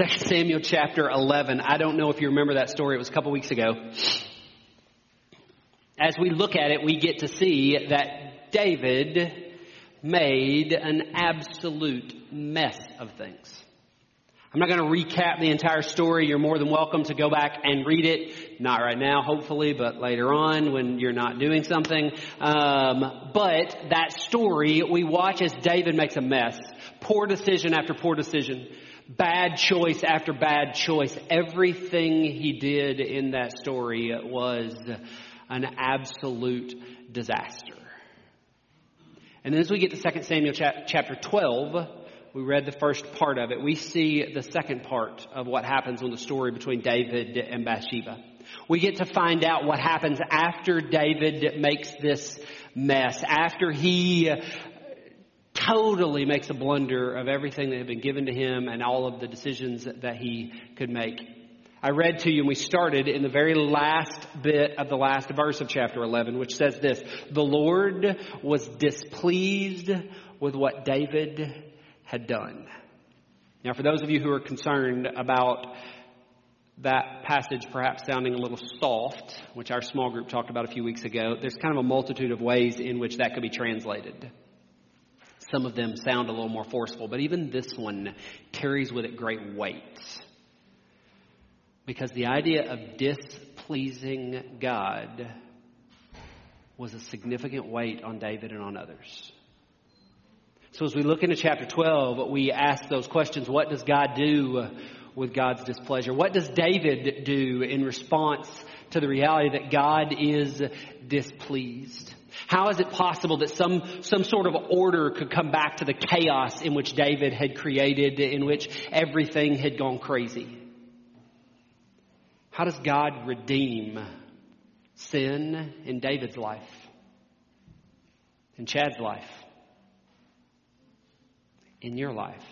2 Samuel chapter 11. I don't know if you remember that story. It was a couple weeks ago. As we look at it, we get to see that David made an absolute mess of things. I'm not going to recap the entire story. You're more than welcome to go back and read it. Not right now, hopefully, but later on when you're not doing something. Um, but that story, we watch as David makes a mess. Poor decision after poor decision. Bad choice after bad choice. Everything he did in that story was an absolute disaster. And then as we get to 2 Samuel chapter 12, we read the first part of it. We see the second part of what happens on the story between David and Bathsheba. We get to find out what happens after David makes this mess, after he totally makes a blunder of everything that had been given to him and all of the decisions that he could make. I read to you and we started in the very last bit of the last verse of chapter 11, which says this, the Lord was displeased with what David had done. Now, for those of you who are concerned about that passage perhaps sounding a little soft, which our small group talked about a few weeks ago, there's kind of a multitude of ways in which that could be translated. Some of them sound a little more forceful, but even this one carries with it great weight. Because the idea of displeasing God was a significant weight on David and on others. So as we look into chapter 12, we ask those questions. What does God do with God's displeasure? What does David do in response to the reality that God is displeased? How is it possible that some, some sort of order could come back to the chaos in which David had created, in which everything had gone crazy? How does God redeem sin in David's life? In Chad's life? in your life.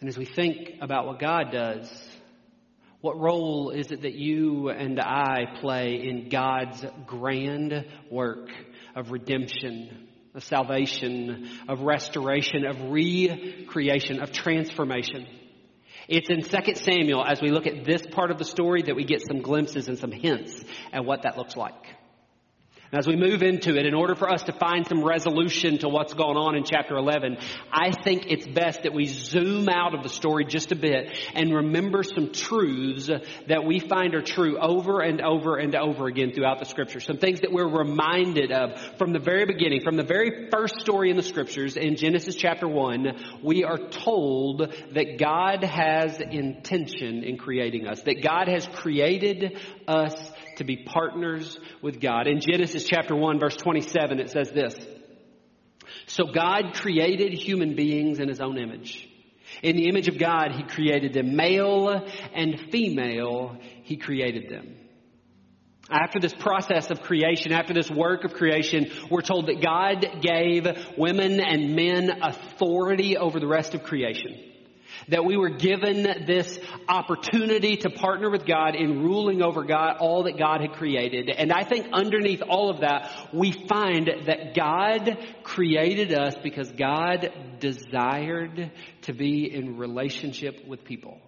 And as we think about what God does, what role is it that you and I play in God's grand work of redemption, of salvation, of restoration, of recreation, of transformation? It's in 2 Samuel, as we look at this part of the story, that we get some glimpses and some hints at what that looks like. As we move into it, in order for us to find some resolution to what's going on in chapter 11, I think it's best that we zoom out of the story just a bit and remember some truths that we find are true over and over and over again throughout the scriptures. Some things that we're reminded of from the very beginning, from the very first story in the scriptures in Genesis chapter 1, we are told that God has intention in creating us, that God has created us to be partners with God. In Genesis chapter 1 verse 27 it says this. So God created human beings in his own image. In the image of God, he created them. Male and female, he created them. After this process of creation, after this work of creation, we're told that God gave women and men authority over the rest of creation. That we were given this opportunity to partner with God in ruling over God, all that God had created. And I think underneath all of that, we find that God created us because God desired to be in relationship with people.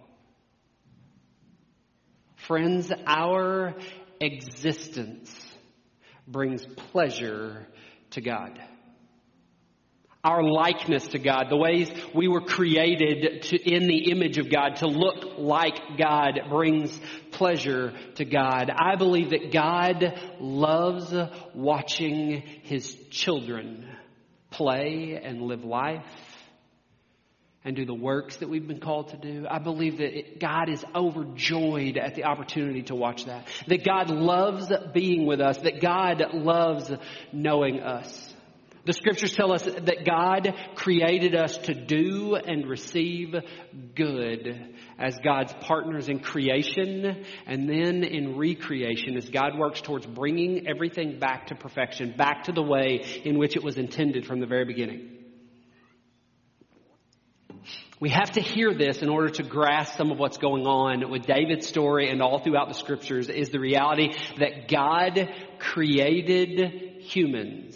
Friends, our existence brings pleasure to God our likeness to God, the ways we were created to, in the image of God, to look like God brings pleasure to God. I believe that God loves watching His children play and live life and do the works that we've been called to do. I believe that it, God is overjoyed at the opportunity to watch that. That God loves being with us. That God loves knowing us. The scriptures tell us that God created us to do and receive good as God's partners in creation and then in recreation as God works towards bringing everything back to perfection, back to the way in which it was intended from the very beginning. We have to hear this in order to grasp some of what's going on with David's story and all throughout the scriptures is the reality that God created humans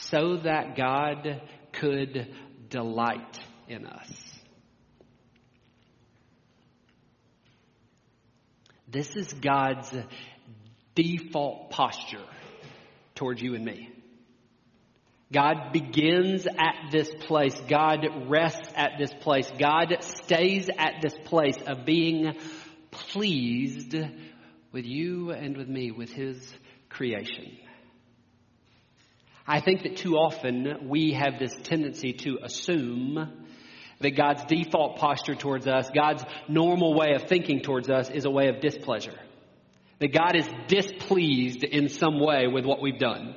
so that God could delight in us. This is God's default posture towards you and me. God begins at this place. God rests at this place. God stays at this place of being pleased with you and with me, with His creation. I think that too often we have this tendency to assume that God's default posture towards us, God's normal way of thinking towards us, is a way of displeasure. That God is displeased in some way with what we've done.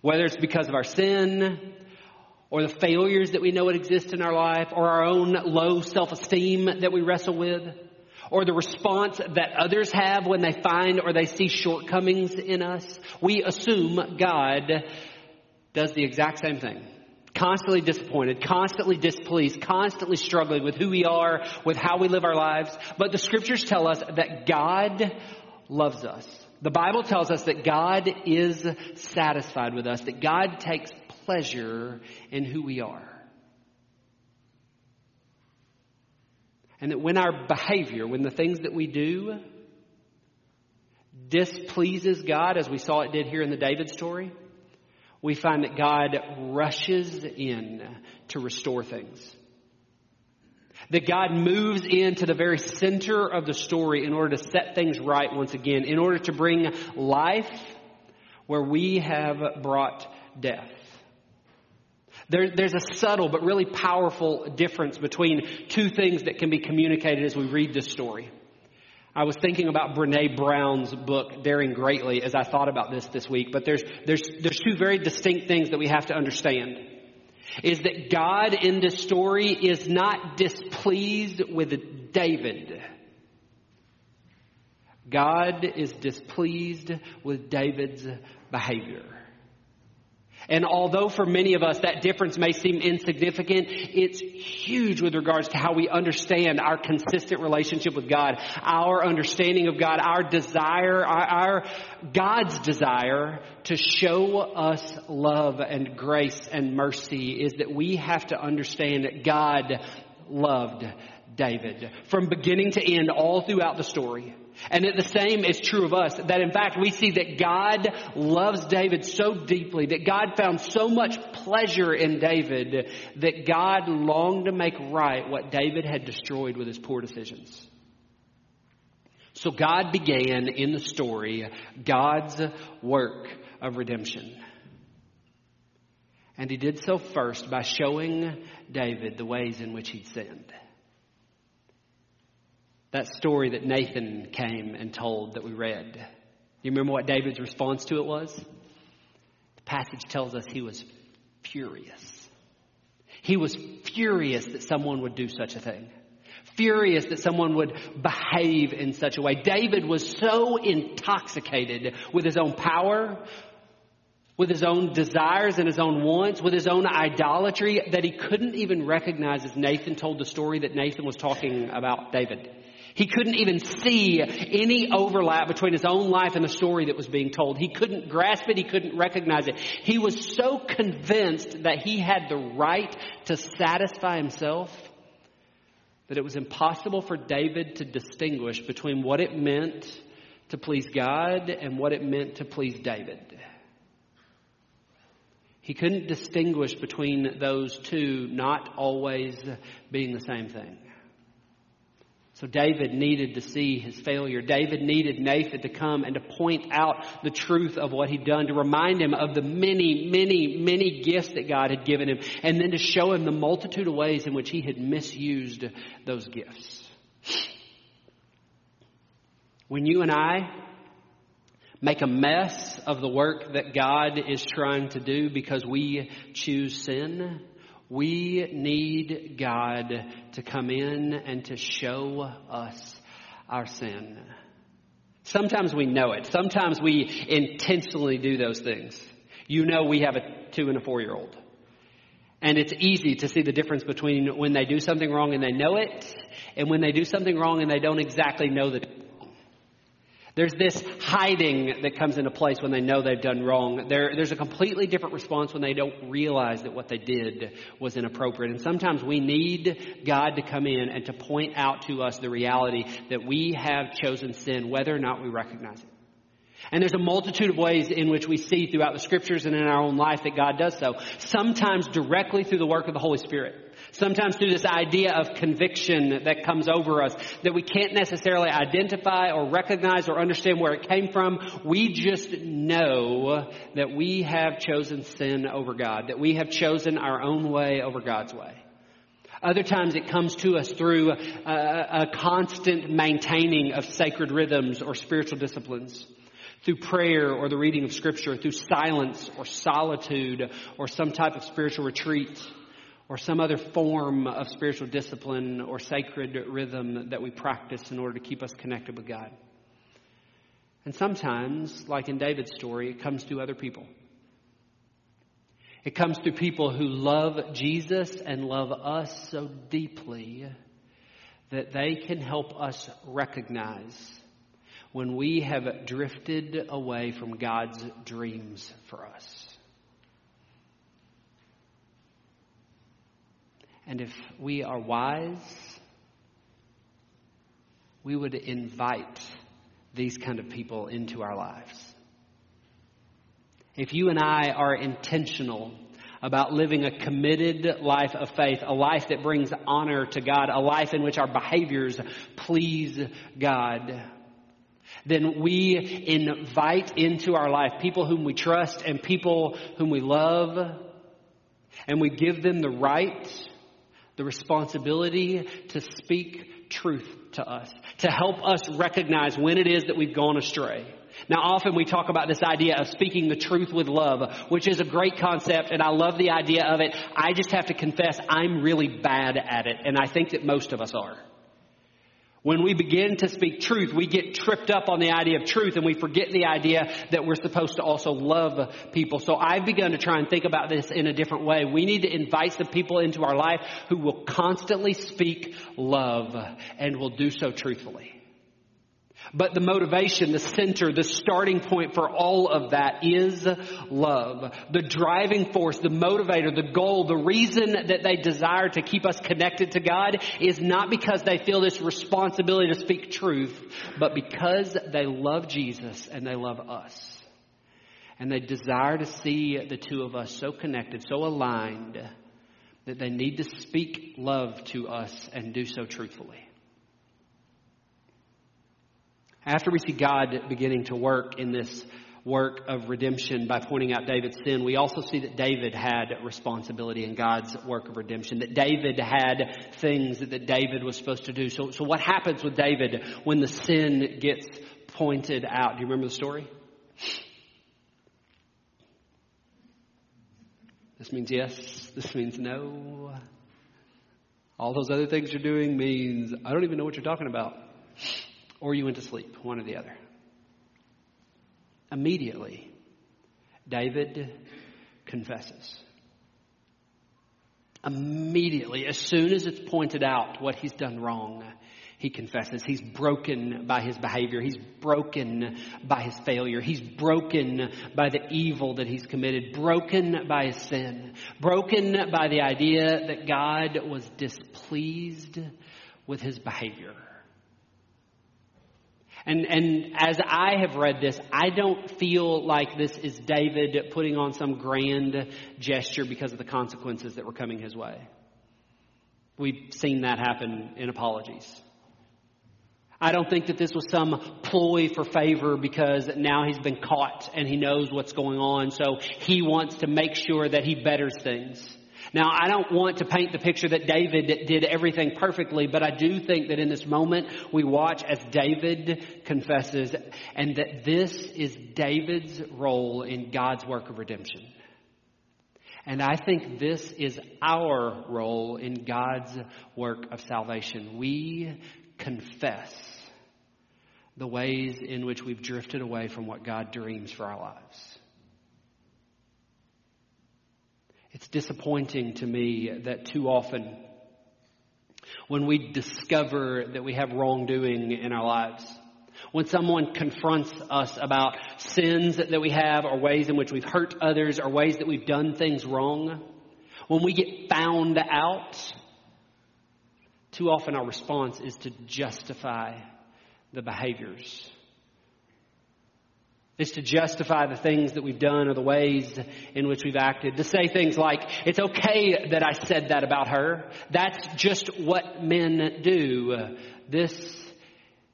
Whether it's because of our sin, or the failures that we know exist in our life, or our own low self-esteem that we wrestle with, or the response that others have when they find or they see shortcomings in us, we assume God does the exact same thing. Constantly disappointed, constantly displeased, constantly struggling with who we are, with how we live our lives. But the scriptures tell us that God loves us. The Bible tells us that God is satisfied with us, that God takes pleasure in who we are. And that when our behavior, when the things that we do displeases God, as we saw it did here in the David story, we find that God rushes in to restore things. That God moves into the very center of the story in order to set things right once again, in order to bring life where we have brought death. There, there's a subtle but really powerful difference between two things that can be communicated as we read this story. I was thinking about Brene Brown's book, Daring Greatly, as I thought about this this week, but there's, there's, there's two very distinct things that we have to understand. Is that God in this story is not displeased with David. God is displeased with David's behavior. And although for many of us that difference may seem insignificant, it's huge with regards to how we understand our consistent relationship with God, our understanding of God, our desire, our, our God's desire to show us love and grace and mercy is that we have to understand that God loved David from beginning to end all throughout the story. And that the same is true of us, that in fact we see that God loves David so deeply, that God found so much pleasure in David, that God longed to make right what David had destroyed with his poor decisions. So God began in the story God's work of redemption. And he did so first by showing David the ways in which he'd sinned. That story that Nathan came and told that we read. You remember what David's response to it was? The passage tells us he was furious. He was furious that someone would do such a thing. Furious that someone would behave in such a way. David was so intoxicated with his own power, with his own desires and his own wants, with his own idolatry, that he couldn't even recognize as Nathan told the story that Nathan was talking about David. He couldn't even see any overlap between his own life and the story that was being told. He couldn't grasp it. He couldn't recognize it. He was so convinced that he had the right to satisfy himself that it was impossible for David to distinguish between what it meant to please God and what it meant to please David. He couldn't distinguish between those two not always being the same thing. So David needed to see his failure. David needed Nathan to come and to point out the truth of what he'd done, to remind him of the many, many, many gifts that God had given him, and then to show him the multitude of ways in which he had misused those gifts. When you and I make a mess of the work that God is trying to do because we choose sin, we need God to come in and to show us our sin. Sometimes we know it. Sometimes we intentionally do those things. You know we have a two and a four year old. And it's easy to see the difference between when they do something wrong and they know it, and when they do something wrong and they don't exactly know that There's this hiding that comes into place when they know they've done wrong. There, there's a completely different response when they don't realize that what they did was inappropriate. And sometimes we need God to come in and to point out to us the reality that we have chosen sin, whether or not we recognize it. And there's a multitude of ways in which we see throughout the scriptures and in our own life that God does so. Sometimes directly through the work of the Holy Spirit. Sometimes through this idea of conviction that comes over us that we can't necessarily identify or recognize or understand where it came from. We just know that we have chosen sin over God, that we have chosen our own way over God's way. Other times it comes to us through a, a constant maintaining of sacred rhythms or spiritual disciplines through prayer or the reading of scripture, through silence or solitude or some type of spiritual retreat or some other form of spiritual discipline or sacred rhythm that we practice in order to keep us connected with God. And sometimes, like in David's story, it comes through other people. It comes through people who love Jesus and love us so deeply that they can help us recognize when we have drifted away from God's dreams for us. And if we are wise, we would invite these kind of people into our lives. If you and I are intentional about living a committed life of faith, a life that brings honor to God, a life in which our behaviors please God, then we invite into our life people whom we trust and people whom we love, and we give them the right the responsibility to speak truth to us, to help us recognize when it is that we've gone astray. Now often we talk about this idea of speaking the truth with love, which is a great concept and I love the idea of it. I just have to confess I'm really bad at it and I think that most of us are. When we begin to speak truth, we get tripped up on the idea of truth and we forget the idea that we're supposed to also love people. So I've begun to try and think about this in a different way. We need to invite some people into our life who will constantly speak love and will do so truthfully. But the motivation, the center, the starting point for all of that is love. The driving force, the motivator, the goal, the reason that they desire to keep us connected to God is not because they feel this responsibility to speak truth, but because they love Jesus and they love us. And they desire to see the two of us so connected, so aligned, that they need to speak love to us and do so truthfully. After we see God beginning to work in this work of redemption by pointing out David's sin, we also see that David had responsibility in God's work of redemption, that David had things that, David was supposed to do. So, so what happens with David when the sin gets pointed out? Do you remember the story? This means yes. This means no. All those other things you're doing means I don't even know what you're talking about or you went to sleep, one or the other. Immediately, David confesses. Immediately, as soon as it's pointed out what he's done wrong, he confesses. He's broken by his behavior. He's broken by his failure. He's broken by the evil that he's committed. Broken by his sin. Broken by the idea that God was displeased with his behavior. And, and as I have read this, I don't feel like this is David putting on some grand gesture because of the consequences that were coming his way. We've seen that happen in apologies. I don't think that this was some ploy for favor because now he's been caught and he knows what's going on, so he wants to make sure that he betters things. Now, I don't want to paint the picture that David did everything perfectly, but I do think that in this moment we watch as David confesses and that this is David's role in God's work of redemption. And I think this is our role in God's work of salvation. We confess the ways in which we've drifted away from what God dreams for our lives. It's disappointing to me that too often, when we discover that we have wrongdoing in our lives, When someone confronts us about sins that we have or ways in which we've hurt others or ways that we've done things wrong, when we get found out, too often our response is to justify the behaviors. Is to justify the things that we've done or the ways in which we've acted. To say things like, it's okay that I said that about her. That's just what men do. This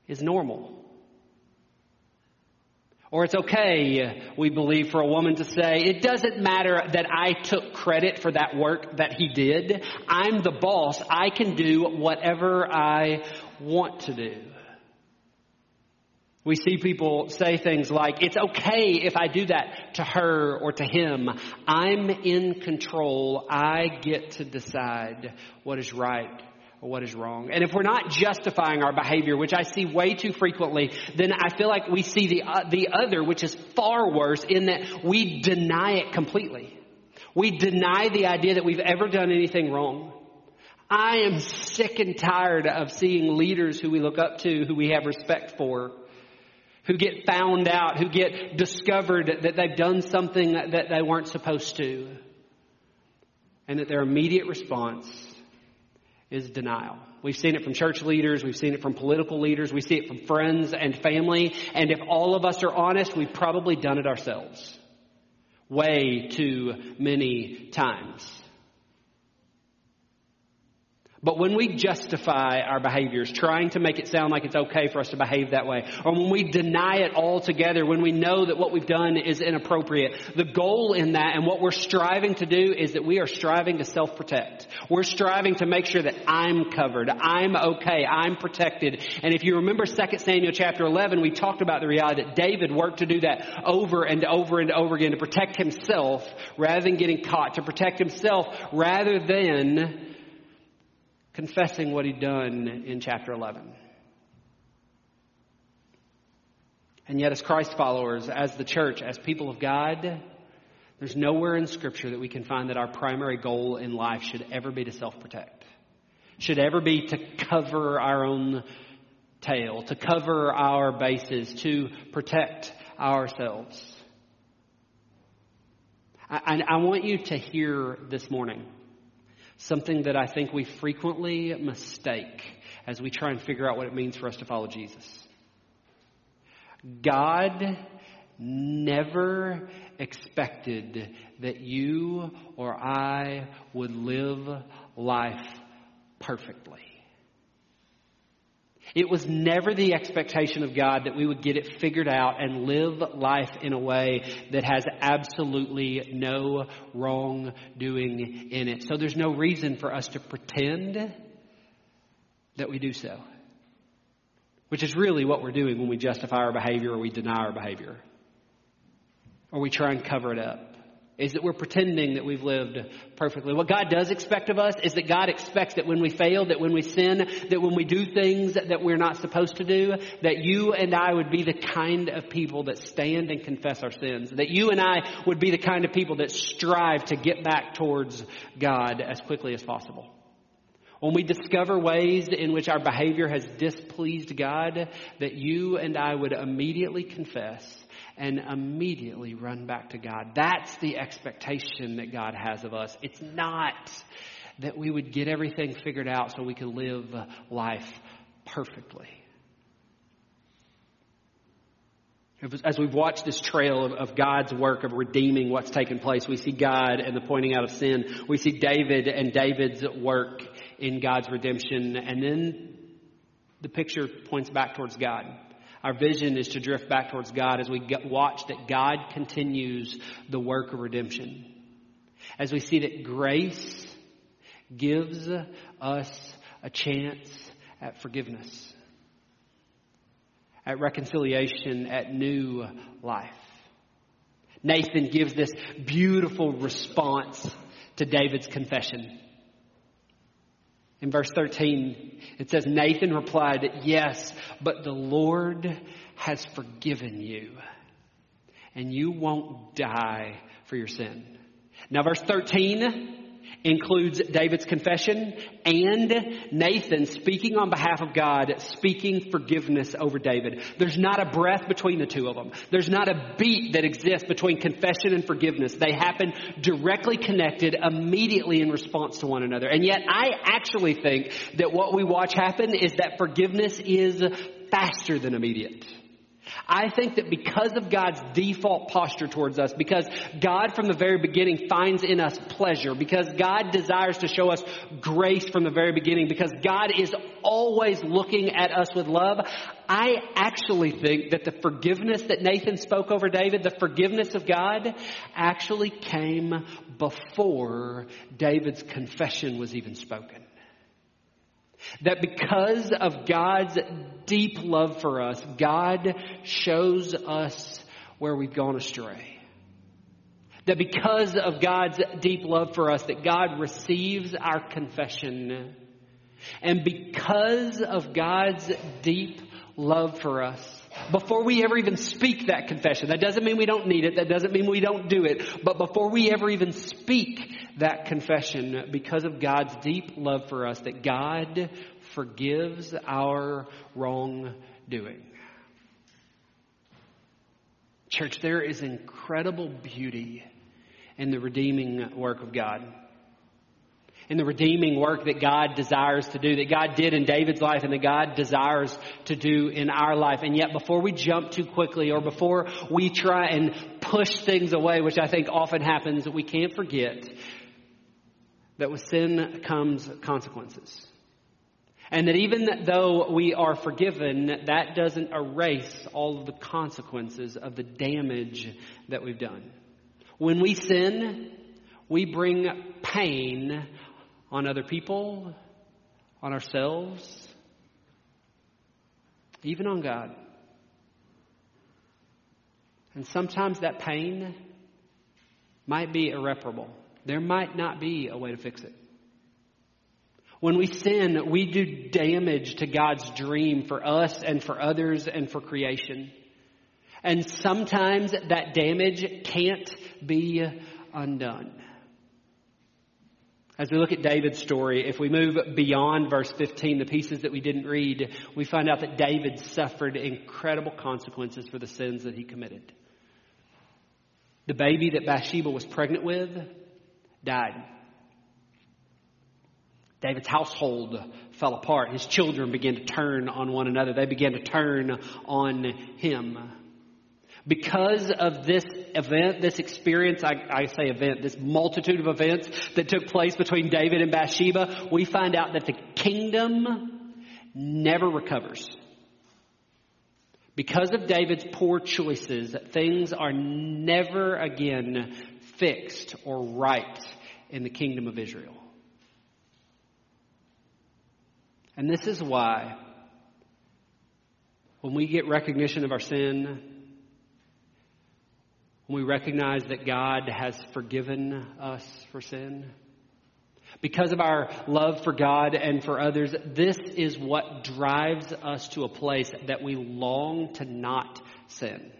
is normal. Or it's okay, we believe, for a woman to say, it doesn't matter that I took credit for that work that he did. I'm the boss. I can do whatever I want to do. We see people say things like, it's okay if I do that to her or to him. I'm in control. I get to decide what is right or what is wrong. And if we're not justifying our behavior, which I see way too frequently, then I feel like we see the, uh, the other, which is far worse in that we deny it completely. We deny the idea that we've ever done anything wrong. I am sick and tired of seeing leaders who we look up to, who we have respect for, who get found out, who get discovered that they've done something that they weren't supposed to, and that their immediate response is denial. We've seen it from church leaders, we've seen it from political leaders, we see it from friends and family, and if all of us are honest, we've probably done it ourselves. Way too many times. But when we justify our behaviors, trying to make it sound like it's okay for us to behave that way, or when we deny it altogether, when we know that what we've done is inappropriate, the goal in that and what we're striving to do is that we are striving to self-protect. We're striving to make sure that I'm covered, I'm okay, I'm protected. And if you remember 2 Samuel chapter 11, we talked about the reality that David worked to do that over and over and over again to protect himself rather than getting caught, to protect himself rather than confessing what he'd done in chapter 11. And yet, as Christ followers, as the church, as people of God, there's nowhere in Scripture that we can find that our primary goal in life should ever be to self protect, should ever be to cover our own tail, to cover our bases, to protect ourselves. I, I want you to hear this morning Something that I think we frequently mistake as we try and figure out what it means for us to follow Jesus. God never expected that you or I would live life perfectly. It was never the expectation of God that we would get it figured out and live life in a way that has absolutely no wrongdoing in it. So there's no reason for us to pretend that we do so. Which is really what we're doing when we justify our behavior or we deny our behavior. Or we try and cover it up is that we're pretending that we've lived perfectly. What God does expect of us is that God expects that when we fail, that when we sin, that when we do things that we're not supposed to do, that you and I would be the kind of people that stand and confess our sins. That you and I would be the kind of people that strive to get back towards God as quickly as possible. When we discover ways in which our behavior has displeased God, that you and I would immediately confess and immediately run back to God. That's the expectation that God has of us. It's not that we would get everything figured out so we could live life perfectly. As we've watched this trail of, of, God's work of redeeming what's taken place, we see God and the pointing out of sin. We see David and David's work in God's redemption. And then the picture points back towards God. Our vision is to drift back towards God as we watch that God continues the work of redemption. As we see that grace gives us a chance at forgiveness, at reconciliation, at new life. Nathan gives this beautiful response to David's confession. In verse 13, it says, Nathan replied, Yes, but the Lord has forgiven you, and you won't die for your sin. Now, verse 13 includes David's confession and Nathan speaking on behalf of God, speaking forgiveness over David. There's not a breath between the two of them. There's not a beat that exists between confession and forgiveness. They happen directly connected immediately in response to one another. And yet I actually think that what we watch happen is that forgiveness is faster than immediate. I think that because of God's default posture towards us, because God from the very beginning finds in us pleasure, because God desires to show us grace from the very beginning, because God is always looking at us with love, I actually think that the forgiveness that Nathan spoke over David, the forgiveness of God, actually came before David's confession was even spoken. That because of God's deep love for us, God shows us where we've gone astray. That because of God's deep love for us, that God receives our confession. And because of God's deep love for us, before we ever even speak that confession, that doesn't mean we don't need it, that doesn't mean we don't do it, but before we ever even speak that confession, because of God's deep love for us, that God forgives our wrongdoing. Church, there is incredible beauty in the redeeming work of God in the redeeming work that God desires to do, that God did in David's life and that God desires to do in our life. And yet before we jump too quickly or before we try and push things away, which I think often happens, we can't forget that with sin comes consequences. And that even though we are forgiven, that doesn't erase all of the consequences of the damage that we've done. When we sin, we bring pain on other people, on ourselves, even on God. And sometimes that pain might be irreparable. There might not be a way to fix it. When we sin, we do damage to God's dream for us and for others and for creation. And sometimes that damage can't be undone. As we look at David's story, if we move beyond verse 15, the pieces that we didn't read, we find out that David suffered incredible consequences for the sins that he committed. The baby that Bathsheba was pregnant with died. David's household fell apart. His children began to turn on one another. They began to turn on him. Because of this event, this experience, I, I, say event, this multitude of events that took place between David and Bathsheba, we find out that the kingdom never recovers. Because of David's poor choices, things are never again fixed or right in the kingdom of Israel. And this is why when we get recognition of our sin, when we recognize that God has forgiven us for sin. Because of our love for God and for others, this is what drives us to a place that we long to not sin.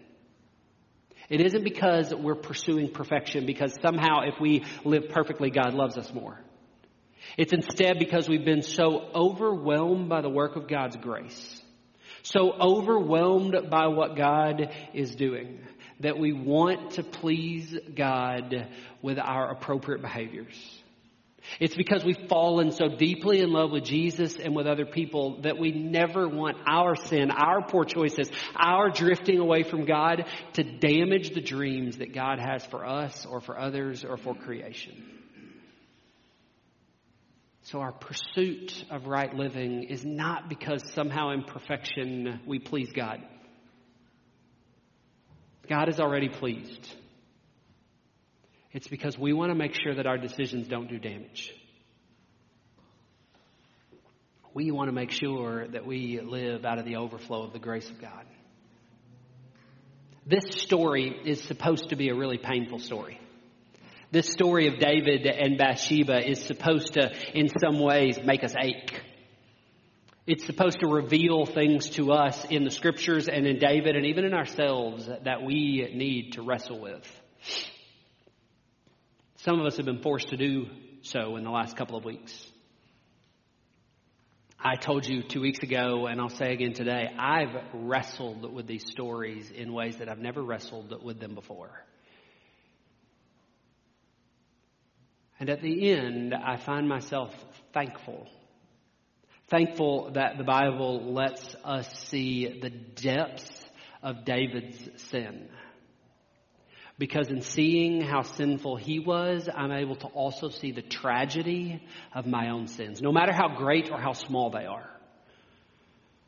It isn't because we're pursuing perfection, because somehow if we live perfectly, God loves us more. It's instead because we've been so overwhelmed by the work of God's grace, so overwhelmed by what God is doing, that we want to please God with our appropriate behaviors. It's because we've fallen so deeply in love with Jesus and with other people that we never want our sin, our poor choices, our drifting away from God to damage the dreams that God has for us or for others or for creation. So our pursuit of right living is not because somehow in perfection we please God. God is already pleased. It's because we want to make sure that our decisions don't do damage. We want to make sure that we live out of the overflow of the grace of God. This story is supposed to be a really painful story. This story of David and Bathsheba is supposed to, in some ways, make us ache. It's supposed to reveal things to us in the scriptures and in David and even in ourselves that we need to wrestle with. Some of us have been forced to do so in the last couple of weeks. I told you two weeks ago, and I'll say again today, I've wrestled with these stories in ways that I've never wrestled with them before. And at the end, I find myself thankful. Thankful that the Bible lets us see the depths of David's sin. Because in seeing how sinful he was, I'm able to also see the tragedy of my own sins, no matter how great or how small they are.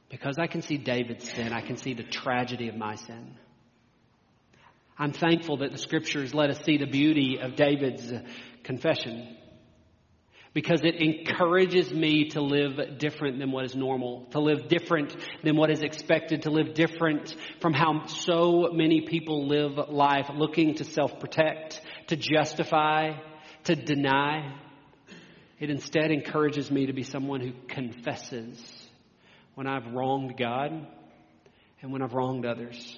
Because I can see David's sin, I can see the tragedy of my sin. I'm thankful that the scriptures let us see the beauty of David's confession because it encourages me to live different than what is normal, to live different than what is expected, to live different from how so many people live life, looking to self protect, to justify, to deny. It instead encourages me to be someone who confesses when I've wronged God and when I've wronged others.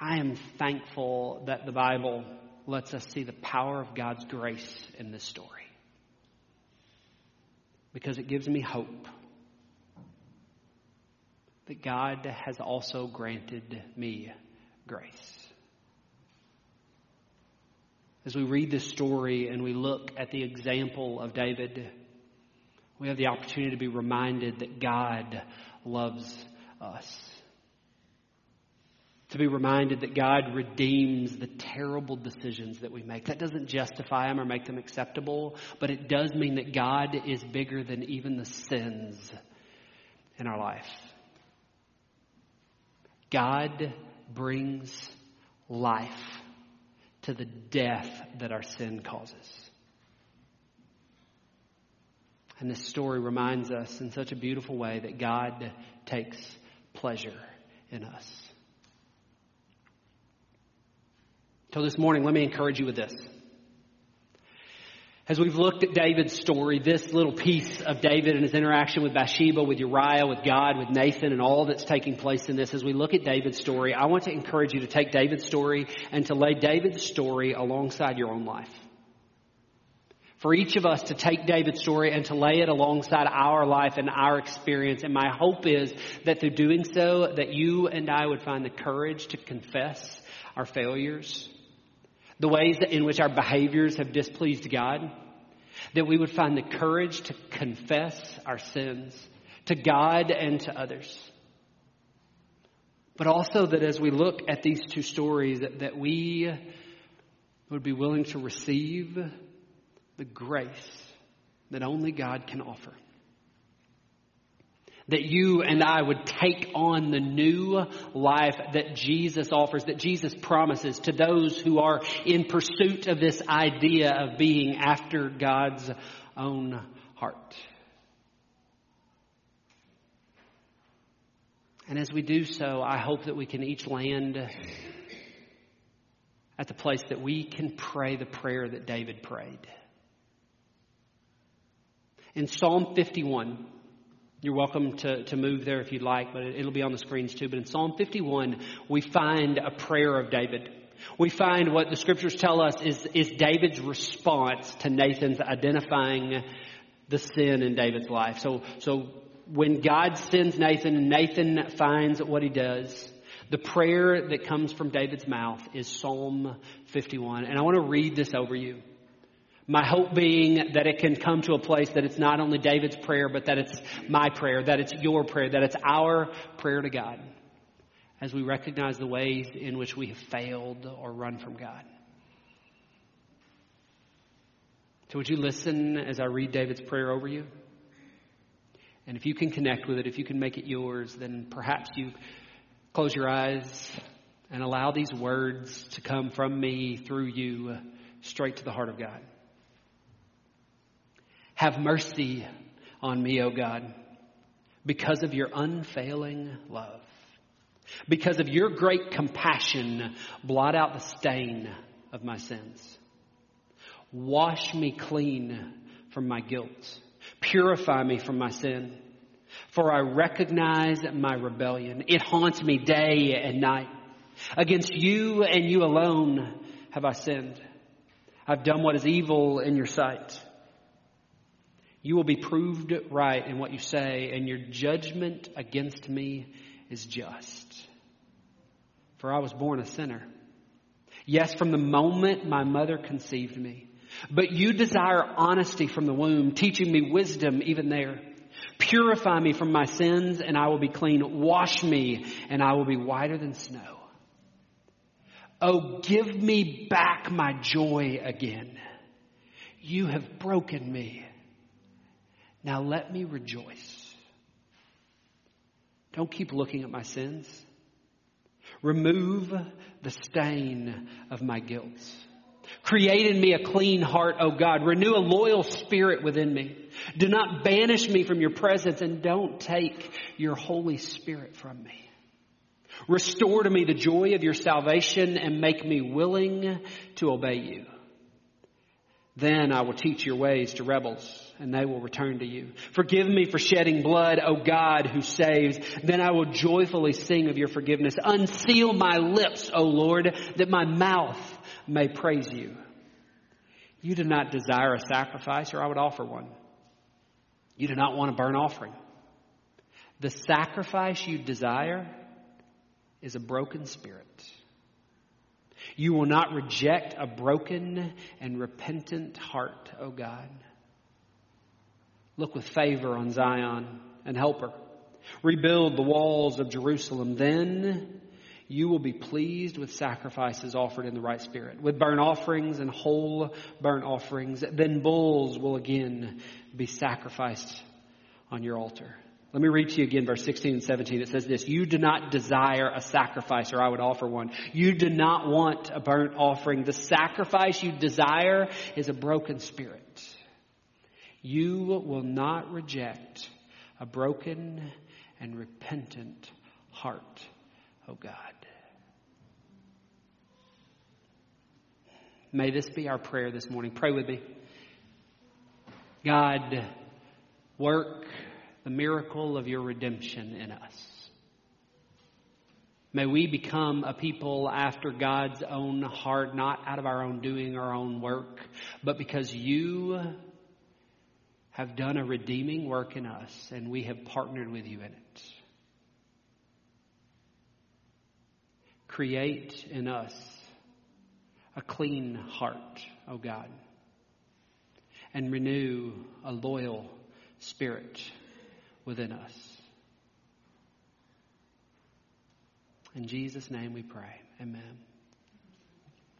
I am thankful that the Bible lets us see the power of God's grace in this story. Because it gives me hope that God has also granted me grace. As we read this story and we look at the example of David, we have the opportunity to be reminded that God loves us to be reminded that God redeems the terrible decisions that we make. That doesn't justify them or make them acceptable, but it does mean that God is bigger than even the sins in our life. God brings life to the death that our sin causes. And this story reminds us in such a beautiful way that God takes pleasure in us. So this morning, let me encourage you with this. As we've looked at David's story, this little piece of David and his interaction with Bathsheba, with Uriah, with God, with Nathan, and all that's taking place in this, as we look at David's story, I want to encourage you to take David's story and to lay David's story alongside your own life. For each of us to take David's story and to lay it alongside our life and our experience. And my hope is that through doing so, that you and I would find the courage to confess our failures the ways in which our behaviors have displeased God, that we would find the courage to confess our sins to God and to others. But also that as we look at these two stories, that, that we would be willing to receive the grace that only God can offer that you and I would take on the new life that Jesus offers, that Jesus promises to those who are in pursuit of this idea of being after God's own heart. And as we do so, I hope that we can each land at the place that we can pray the prayer that David prayed. In Psalm 51, you're welcome to, to move there if you'd like, but it'll be on the screens too. But in Psalm 51, we find a prayer of David. We find what the scriptures tell us is, is David's response to Nathan's identifying the sin in David's life. So, so when God sends Nathan Nathan finds what he does, the prayer that comes from David's mouth is Psalm 51. And I want to read this over you. My hope being that it can come to a place that it's not only David's prayer, but that it's my prayer, that it's your prayer, that it's our prayer to God as we recognize the ways in which we have failed or run from God. So, would you listen as I read David's prayer over you? And if you can connect with it, if you can make it yours, then perhaps you close your eyes and allow these words to come from me through you straight to the heart of God. Have mercy on me, O God, because of your unfailing love. Because of your great compassion, blot out the stain of my sins. Wash me clean from my guilt. Purify me from my sin. For I recognize my rebellion. It haunts me day and night. Against you and you alone have I sinned. I've done what is evil in your sight. You will be proved right in what you say, and your judgment against me is just. For I was born a sinner. Yes, from the moment my mother conceived me. But you desire honesty from the womb, teaching me wisdom even there. Purify me from my sins and I will be clean. Wash me and I will be whiter than snow. Oh, give me back my joy again. You have broken me. Now let me rejoice. Don't keep looking at my sins. Remove the stain of my guilt. Create in me a clean heart, O God. Renew a loyal spirit within me. Do not banish me from your presence and don't take your Holy Spirit from me. Restore to me the joy of your salvation and make me willing to obey you. Then I will teach your ways to rebels and they will return to you. Forgive me for shedding blood, O God who saves. Then I will joyfully sing of your forgiveness. Unseal my lips, O Lord, that my mouth may praise you. You do not desire a sacrifice or I would offer one. You do not want a burnt offering. The sacrifice you desire is a broken spirit. You will not reject a broken and repentant heart, O God. Look with favor on Zion and help her. Rebuild the walls of Jerusalem. Then you will be pleased with sacrifices offered in the right spirit, with burnt offerings and whole burnt offerings. Then bulls will again be sacrificed on your altar. Let me read to you again verse 16 and 17. It says this, You do not desire a sacrifice or I would offer one. You do not want a burnt offering. The sacrifice you desire is a broken spirit. You will not reject a broken and repentant heart, oh God. May this be our prayer this morning. Pray with me. God, work the miracle of your redemption in us. May we become a people after God's own heart, not out of our own doing, our own work, but because you have done a redeeming work in us and we have partnered with you in it. Create in us a clean heart, O oh God, and renew a loyal spirit within us. In Jesus' name we pray. Amen.